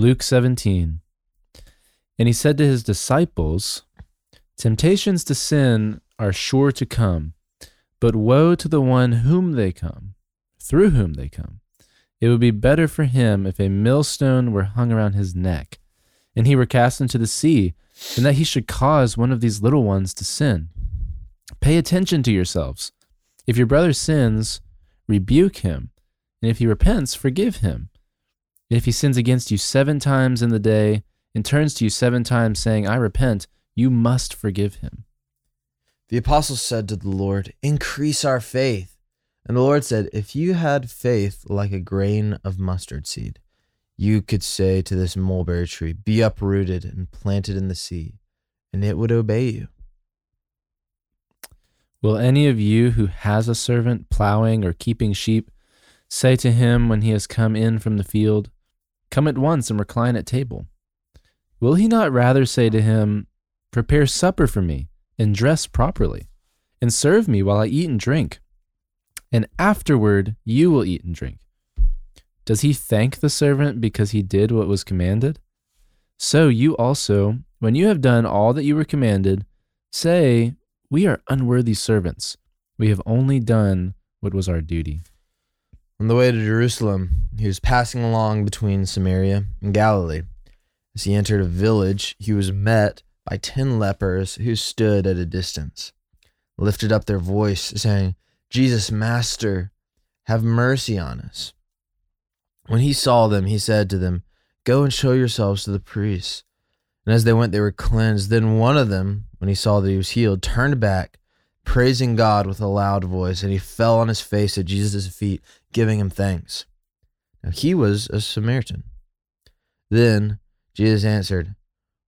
Luke 17. And he said to his disciples, Temptations to sin are sure to come, but woe to the one whom they come, through whom they come. It would be better for him if a millstone were hung around his neck, and he were cast into the sea, than that he should cause one of these little ones to sin. Pay attention to yourselves. If your brother sins, rebuke him, and if he repents, forgive him. If he sins against you seven times in the day, and turns to you seven times, saying, I repent, you must forgive him. The apostles said to the Lord, Increase our faith. And the Lord said, If you had faith like a grain of mustard seed, you could say to this mulberry tree, Be uprooted and planted in the sea, and it would obey you. Will any of you who has a servant plowing or keeping sheep say to him when he has come in from the field, Come at once and recline at table? Will he not rather say to him, Prepare supper for me, and dress properly, and serve me while I eat and drink? And afterward you will eat and drink. Does he thank the servant because he did what was commanded? So you also, when you have done all that you were commanded, say, We are unworthy servants. We have only done what was our duty. On the way to Jerusalem, he was passing along between Samaria and Galilee. As he entered a village, he was met by ten lepers who stood at a distance, lifted up their voice, saying, Jesus, Master, have mercy on us. When he saw them, he said to them, Go and show yourselves to the priests. And as they went, they were cleansed. Then one of them, when he saw that he was healed, turned back, praising God with a loud voice, and he fell on his face at Jesus' feet, giving him thanks. Now he was a Samaritan. Then Jesus answered,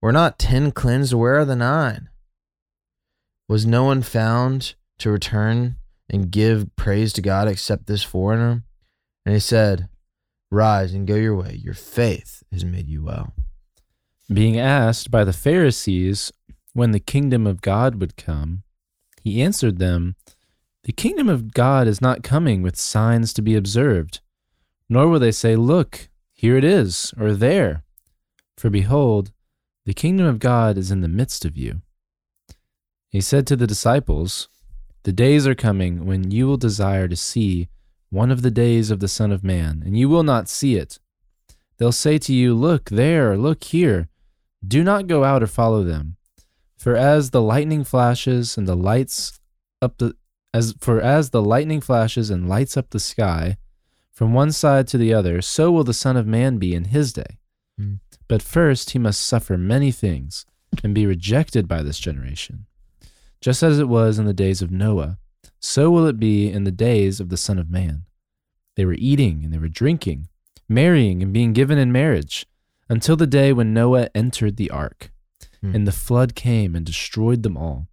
Were not ten cleansed? Where are the nine? Was no one found to return and give praise to God except this foreigner? And he said, Rise and go your way. Your faith has made you well. Being asked by the Pharisees when the kingdom of God would come, he answered them, The kingdom of God is not coming with signs to be observed, nor will they say, Look, here it is, or there. For behold, the kingdom of God is in the midst of you. He said to the disciples, The days are coming when you will desire to see one of the days of the Son of Man, and you will not see it. They'll say to you, Look there, look here. Do not go out or follow them. For as the lightning flashes and the lights up the as for as the lightning flashes and lights up the sky from one side to the other, so will the Son of Man be in his day. Mm. But first he must suffer many things and be rejected by this generation. Just as it was in the days of Noah, so will it be in the days of the Son of Man. They were eating and they were drinking, marrying and being given in marriage, until the day when Noah entered the ark, Hmm. and the flood came and destroyed them all.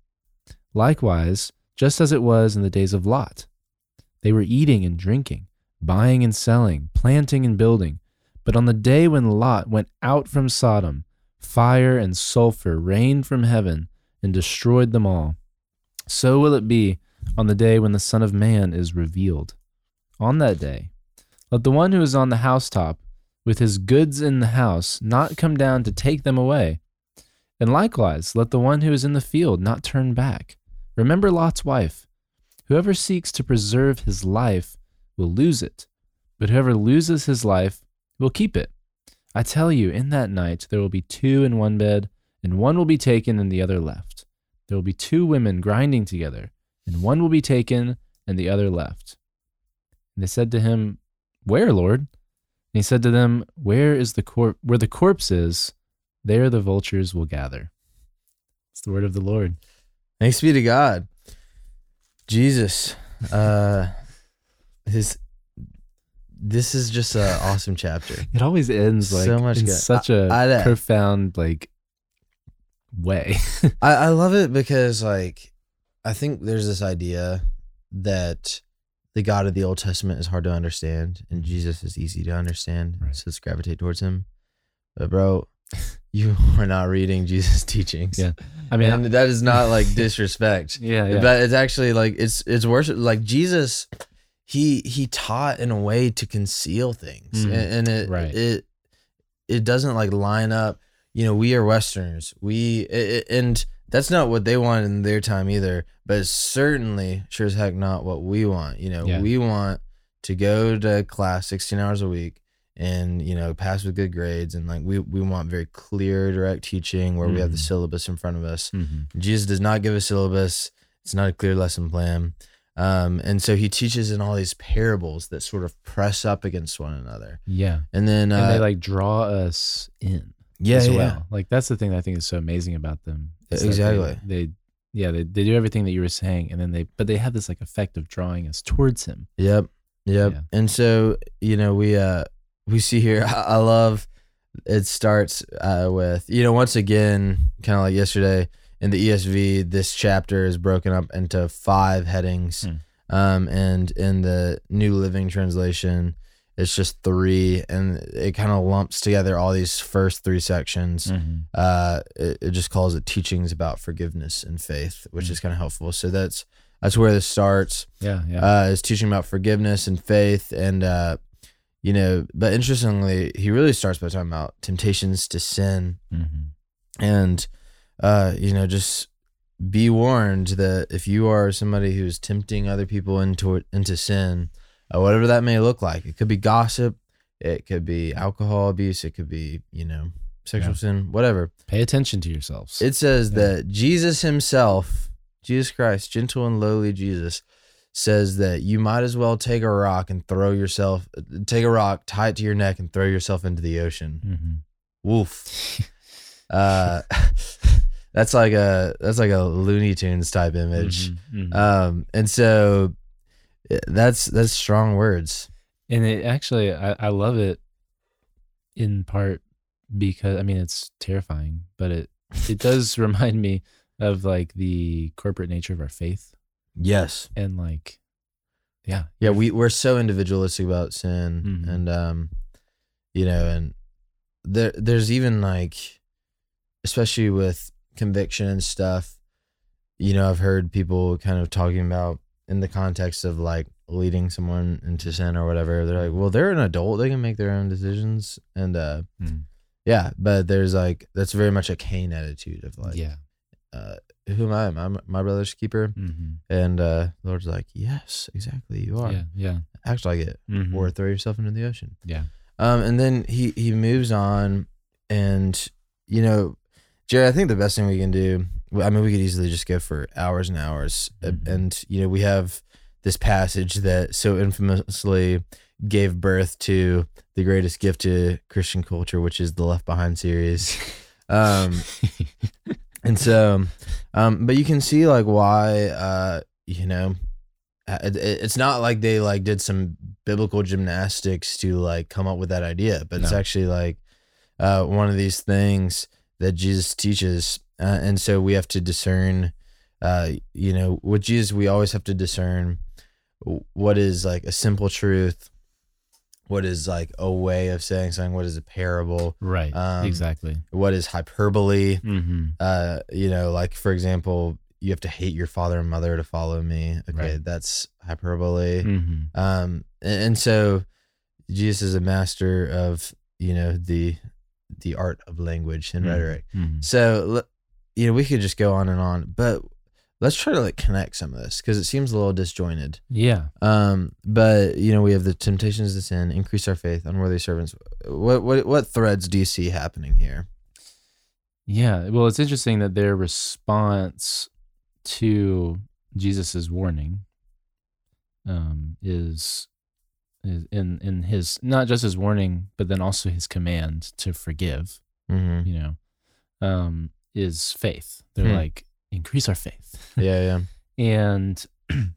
Likewise, just as it was in the days of Lot, they were eating and drinking, buying and selling, planting and building. But on the day when Lot went out from Sodom, fire and sulfur rained from heaven and destroyed them all. So will it be on the day when the Son of Man is revealed. On that day, let the one who is on the housetop with his goods in the house not come down to take them away. And likewise, let the one who is in the field not turn back. Remember Lot's wife. Whoever seeks to preserve his life will lose it, but whoever loses his life will keep it. I tell you, in that night there will be two in one bed, and one will be taken and the other left. There will be two women grinding together, and one will be taken and the other left. And they said to him, Where, Lord? And he said to them, Where is the corp where the corpse is, there the vultures will gather. It's the word of the Lord. Thanks be to God. Jesus, uh, his. This is just an awesome chapter. It always ends like So much in good. such I- a I- profound like way. I, I love it because like I think there's this idea that the God of the Old Testament is hard to understand and Jesus is easy to understand. Right. So let's gravitate towards him. But bro, you are not reading Jesus' teachings. Yeah. I mean, and that is not like disrespect. yeah, yeah. But it's actually like it's it's worship like Jesus he he taught in a way to conceal things. Mhm. And, and it Right. it it doesn't like line up. You know, we are Westerners. We i- i- and that's not what they want in their time either. But it's certainly, sure as heck, not what we want. You know, Yeah. we want to go to class sixteen hours a week and you know pass with good grades and like we we want very clear, direct teaching where we have the Mhm. syllabus in front of us. Mhm. Jesus does not give a syllabus. It's not a clear lesson plan. Um, and so he teaches in all these parables that sort of press up against one another. Yeah. And then, uh, and they like draw us in yeah, as yeah, well. Like that's the thing that I think is so amazing about them. Exactly. They, they yeah, they, they do everything that you were saying and then they but they have this like effect of drawing us towards him. Yep. Yep. Yeah. And so, you know, we uh we see here I, I love it starts uh with, you know, once again, kind of like yesterday in the ESV, this chapter is broken up into five headings. Hmm. Um and in the New Living Translation, it's just three and it kind of lumps together all these first three sections. Mhm. uh it, it just calls it teachings about forgiveness and faith which Mm. is kind of helpful so that's that's where this starts Yeah, yeah. uh is teaching about forgiveness and faith and uh you know but interestingly he really starts by talking about temptations to sin Mhm. and uh you know just be warned that if you are somebody who's tempting other people into into sin uh, whatever that may look like it could be gossip it could be alcohol abuse it could be you know sexual Yeah. sin whatever Pay attention to yourselves. it says Yeah. that Jesus himself, Jesus Christ, gentle and lowly Jesus, says that you might as well take a rock and throw yourself, take a rock, tie it to your neck, and throw yourself into the ocean. Mhm. Woof. Uh, that's like a that's like a Looney Tunes type image. Mhm. Mhm. Um, and so eh, that's that's strong words. And it actually, I, I love it in part because I mean it's terrifying, but it it does remind me of like the corporate nature of our faith Yes. and like, yeah, Yeah, we we're so individualistic about sin, Mhm. and um, you know, and there there's even like, especially with conviction and stuff, you know, I've heard people kind of talking about in the context of like leading someone into sin or whatever. They're like, well, they're an adult; they can make their own decisions, and uh, Mm. yeah, but there's like that's very much a Cain attitude of like, yeah, uh, who am I? Am my brother's keeper? hmm And uh, the Lord's like, yes, exactly, you are. yeah, yeah, Act like it Mhm. or throw yourself into the ocean. yeah, Um, and then he he moves on, and you know, Jerry, I think the best thing we can do. I mean, we could easily just go for hours and hours, Mhm. and you know, we have this passage that so infamously gave birth to the greatest gift to Christian culture, which is the Left Behind series. Um, and so, um, but you can see like why, uh, you know, uh, it, it- it's not like they like did some biblical gymnastics to like come up with that idea, but it's No. actually like uh, one of these things that Jesus teaches, uh, and so we have to discern. Uh, you know, with Jesus, we always have to discern w- what is like a simple truth, what is like a way of saying something, what is a parable, right, Um, exactly. what is hyperbole, hmm uh you know like for example you have to hate your father and mother to follow me. Okay Right. that's hyperbole. Hmm um and, and so jesus is a master of you know the the art of language and rhetoric. Hmm so you know we could just go on and on but let's try to like connect some of this because it seems a little disjointed Yeah, um but you know we have the temptations to sin increase our faith unworthy servants what what what threads do you see happening here yeah. Well, it's interesting that their response to Jesus's warning um, is is in in his not just his warning, but then also his command to forgive. mm-hmm. You know, um, is faith. They're Hmm. like increase our faith, yeah yeah and and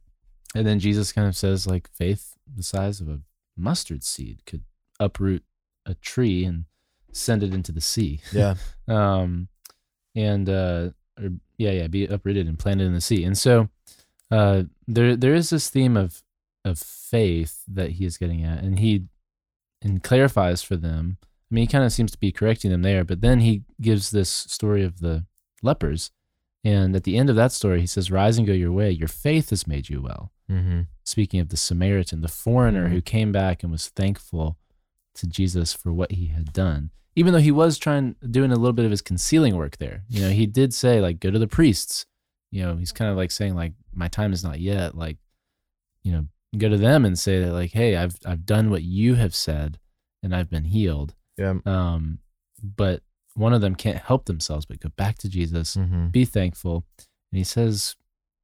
then Jesus kind of says like faith the size of a mustard seed could uproot a tree and send it into the sea. yeah um, and uh, or, yeah, yeah, be uprooted and planted in the sea. And so uh, there there is this theme of of faith that he is getting at, and he and clarifies for them. I mean, he kind of seems to be correcting them there, but then he gives this story of the lepers, and at the end of that story, he says, "Rise and go your way. Your faith has made you well." mm-hmm. Speaking of the Samaritan, the foreigner who came back and was thankful to Jesus for what he had done. even though he was trying doing a little bit of his concealing work there. You know, he did say like go to the priests. You know, he's kind of like saying like my time is not yet. Like, you know, go to them and say that like, hey, I've I've done what you have said and I've been healed. Yeah. Um, but one of them can't help themselves but go back to Jesus, Mm-hmm. be thankful, and he says,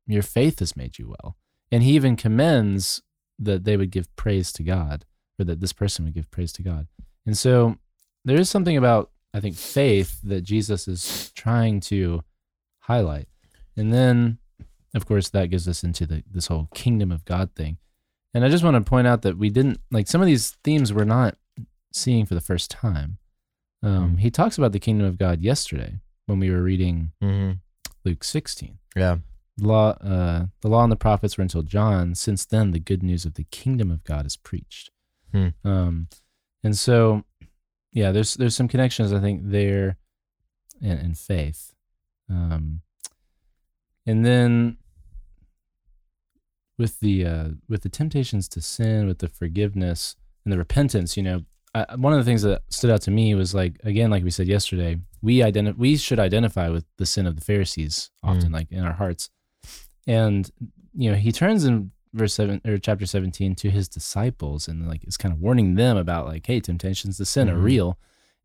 Your faith has made you well. And he even commends that they would give praise to God, or that this person would give praise to God. And so there is something about, I think, faith that Jesus is trying to highlight. And then, of course, that gives us into the, this whole kingdom of God thing. And I just want to point out that we didn't, like, some of these themes we're not seeing for the first time. Um, Mm. He talks about the kingdom of God yesterday when we were reading Mm-hmm. Luke 16 Yeah. law uh, the law and the prophets were until john since then the good news of the kingdom of god is preached Hmm. um, and so yeah there's there's some connections i think there in, in faith um, and then with the uh, with the temptations to sin with the forgiveness and the repentance you know I, one of the things that stood out to me was like again like we said yesterday we identi- we should identify with the sin of the pharisees often like in our hearts and you know he turns in verse 7 or chapter 17 to his disciples and like is kind of warning them about like hey temptations to sin are Mhm. real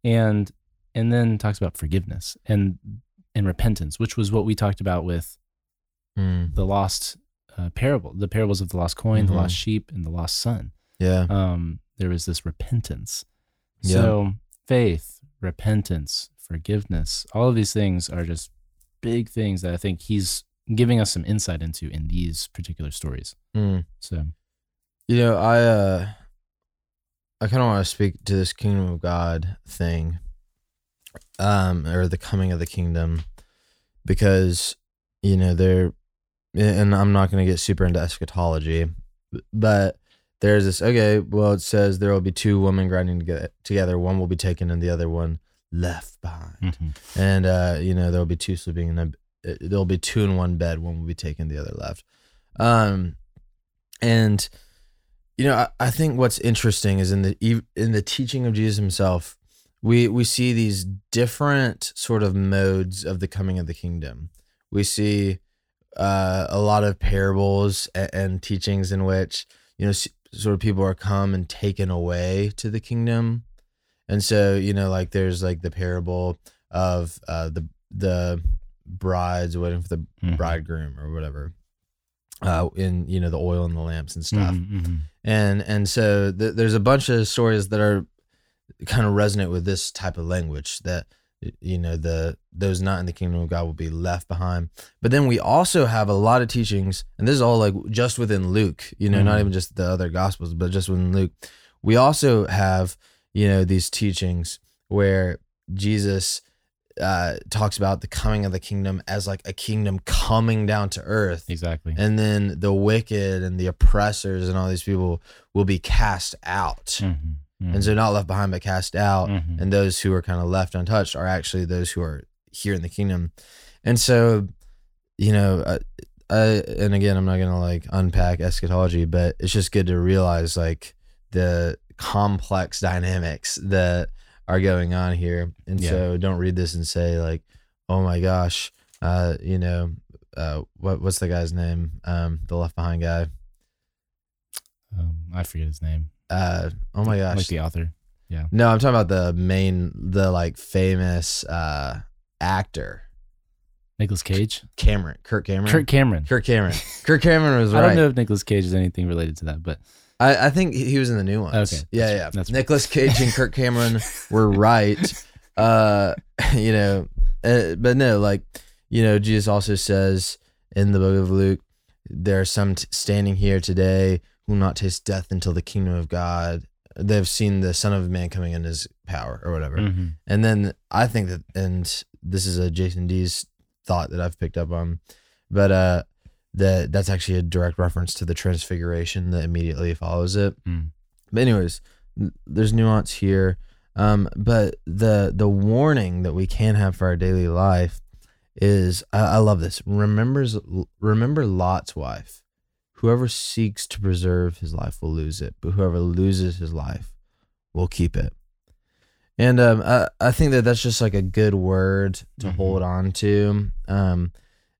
and and then talks about forgiveness and and repentance which was what we talked about with Mm. the lost uh, parable the parables of the lost coin Mhm. the lost sheep and the lost son Yeah. um, there was this repentance. Yeah. So faith, repentance, forgiveness, all of these things are just big things that I think he's giving us some insight into in these particular stories. Mm. So You know, I uh I kind of want to speak to this kingdom of God thing, um, or the coming of the kingdom, because you know there, and I'm not going to get super into eschatology, but there's this. Okay, well, it says there will be two women grinding together. One will be taken and the other one left behind, and uh, you know there will be two sleeping in a. There'll be two in one bed. One will be taken, the other left. Um, and you know, I, I think what's interesting is in the in the teaching of Jesus himself, we we see these different sort of modes of the coming of the kingdom. We see uh, a lot of parables and, and teachings in which you know sort of people are come and taken away to the kingdom, and so you know, like there's like the parable of uh, the the brides waiting for the Mhm. bridegroom or whatever uh in you know the oil and the lamps and stuff Mhm, mhm. and and so th- there's a bunch of stories that are kind of resonate with this type of language that you know the those not in the kingdom of god will be left behind. But then we also have a lot of teachings and this is all like just within luke you know not Mhm. even just the other gospels but just within luke. We also have you know these teachings where jesus uh talks about the coming of the kingdom as like a kingdom coming down to earth. Exactly. and then the wicked and the oppressors and all these people will be cast out. Mhm, mhm, and so not left behind but cast out mhm. and those who are kind of left untouched are actually those who are here in the kingdom and so you know I, I, and again i'm not gonna like unpack eschatology but it's just good to realize like the complex dynamics that are going on here and Yeah. so don't read this and say like oh my gosh uh you know uh what what's the guy's name um the left behind guy um, I forget his name. Uh oh my gosh Like the author. Yeah. No i'm talking about the main the like famous uh actor Nicolas Cage. cameron kirk cameron Kirk Cameron. kirk cameron kirk cameron was right. I don't know if Nicolas Cage is anything related to that, but I, I think he was in the new ones. Okay, Yeah, yeah. that's- Nicolas Cage and Kirk Cameron were right. Uh, you know, uh, but no, like, you know, Jesus also says in the book of Luke, there are some t- standing here today will not taste death until the kingdom of God. They've seen the Son of Man coming in his power or whatever. Mhm. And then I think that, and this is a Jason Dees' thought that I've picked up on, but uh, that that's actually a direct reference to the Transfiguration that immediately follows it. Mm. But anyways, there's nuance here, um, but the the warning that we can have for our daily life is I, I love this. Remembers remember Lot's wife. Whoever seeks to preserve his life will lose it, but whoever loses his life will keep it. And um, I, I think that that's just like a good word to Mhm. hold on to. Um,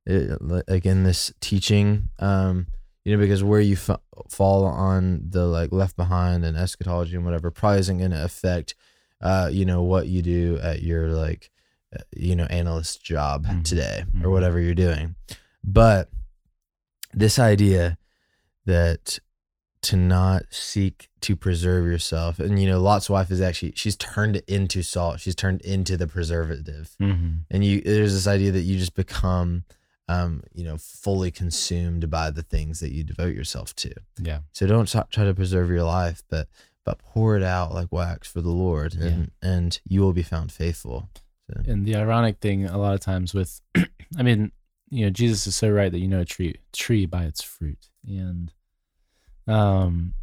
it, like in this teaching, um, you know, because where you f- fall on the like left behind and eschatology and whatever probably isn't going to affect, uh, you know, what you do at your like, uh, you know, analyst job Mhm. today or whatever you're doing. But this idea that to not seek to preserve yourself. And you know, Lot's wife is actually she's turned it into salt. She's turned into the preservative. Mm-hmm. And you there's this idea that you just become um, you know, fully consumed by the things that you devote yourself to. Yeah. So don't try try to preserve your life, but but pour it out like wax for the Lord and and you will be found faithful. So, And the ironic thing, a lot of times with, I mean, you know, Jesus is so right that you know a tree tree by its fruit, and um,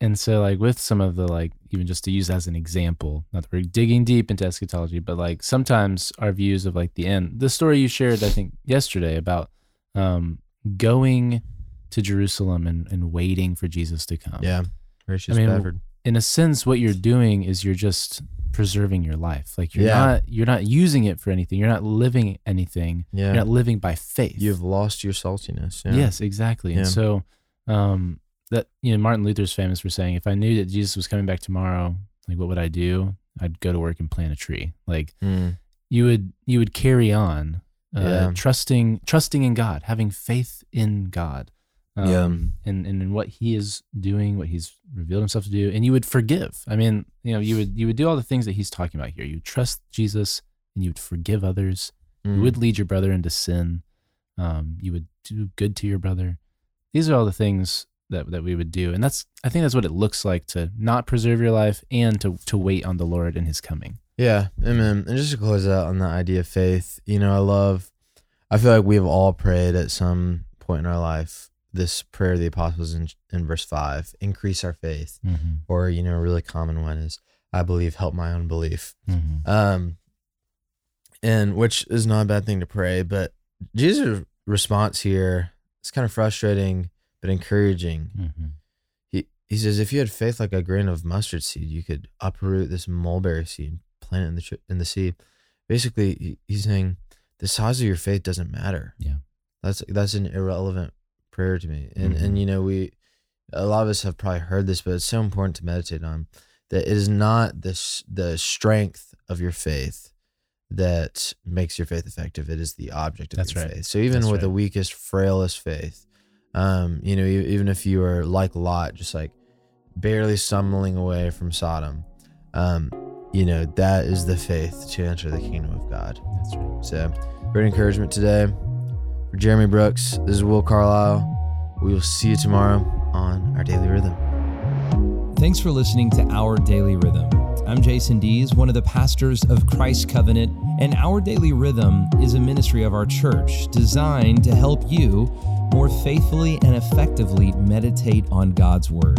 and so like with some of the like even just to use as an example, not that we're digging deep into eschatology, but like sometimes our views of like the end, the story you shared, I think yesterday about um going to Jerusalem and and waiting for Jesus to come. yeah. Gracious I mean, Bedford. in a sense what you're doing is you're just preserving your life like you're Yeah. not you're not using it for anything you're not living anything Yeah. you're not living by faith You've lost your saltiness. Yeah. yes exactly and so um that you know martin luther's famous for saying if i knew that jesus was coming back tomorrow like what would i do i'd go to work and plant a tree like Mm. you would you would carry on uh, trusting trusting in god having faith in god um, Yeah. and, and in what he is doing what he's revealed himself to do and you would forgive i mean you know you would you would do all the things that he's talking about here you trust jesus and you would forgive others Mm. you would lead your brother into sin um, you would do good to your brother these are all the things that, that we would do and that's i think that's what it looks like to not preserve your life and to, to wait on the lord and his coming Yeah, amen. And just to close out on the idea of faith, you know, I love, I feel like we've all prayed at some point in our life this prayer of the apostles in, in verse five increase our faith. Mm-hmm. Or, you know, a really common one is, I believe, help my own belief. Mm-hmm. Um, and which is not a bad thing to pray, but Jesus' response here is kind of frustrating, but encouraging. Mm-hmm. He, he says, if you had faith like a grain of mustard seed, you could uproot this mulberry seed, plant it in the in the sea. Basically, he's saying the size of your faith doesn't matter. Yeah. that's that's an irrelevant prayer to me. And Mhm. and you know we, a lot of us have probably heard this, but it's so important to meditate on that it is not this the strength of your faith that makes your faith effective. It is the object of That's your right. faith. So even That's with the weakest, frailest faith, um, you know, even if you are like Lot, just like barely stumbling away from Sodom, um, you know, that is the faith to enter the kingdom of God. that's right So, great encouragement today. For Jeremy Brooks, this is Will Carlisle. We will see you tomorrow on our daily rhythm. Thanks for listening to Our Daily Rhythm. I'm Jason Dees, one of the pastors of Christ Covenant, and Our Daily Rhythm is a ministry of our church designed to help you more faithfully and effectively meditate on God's Word.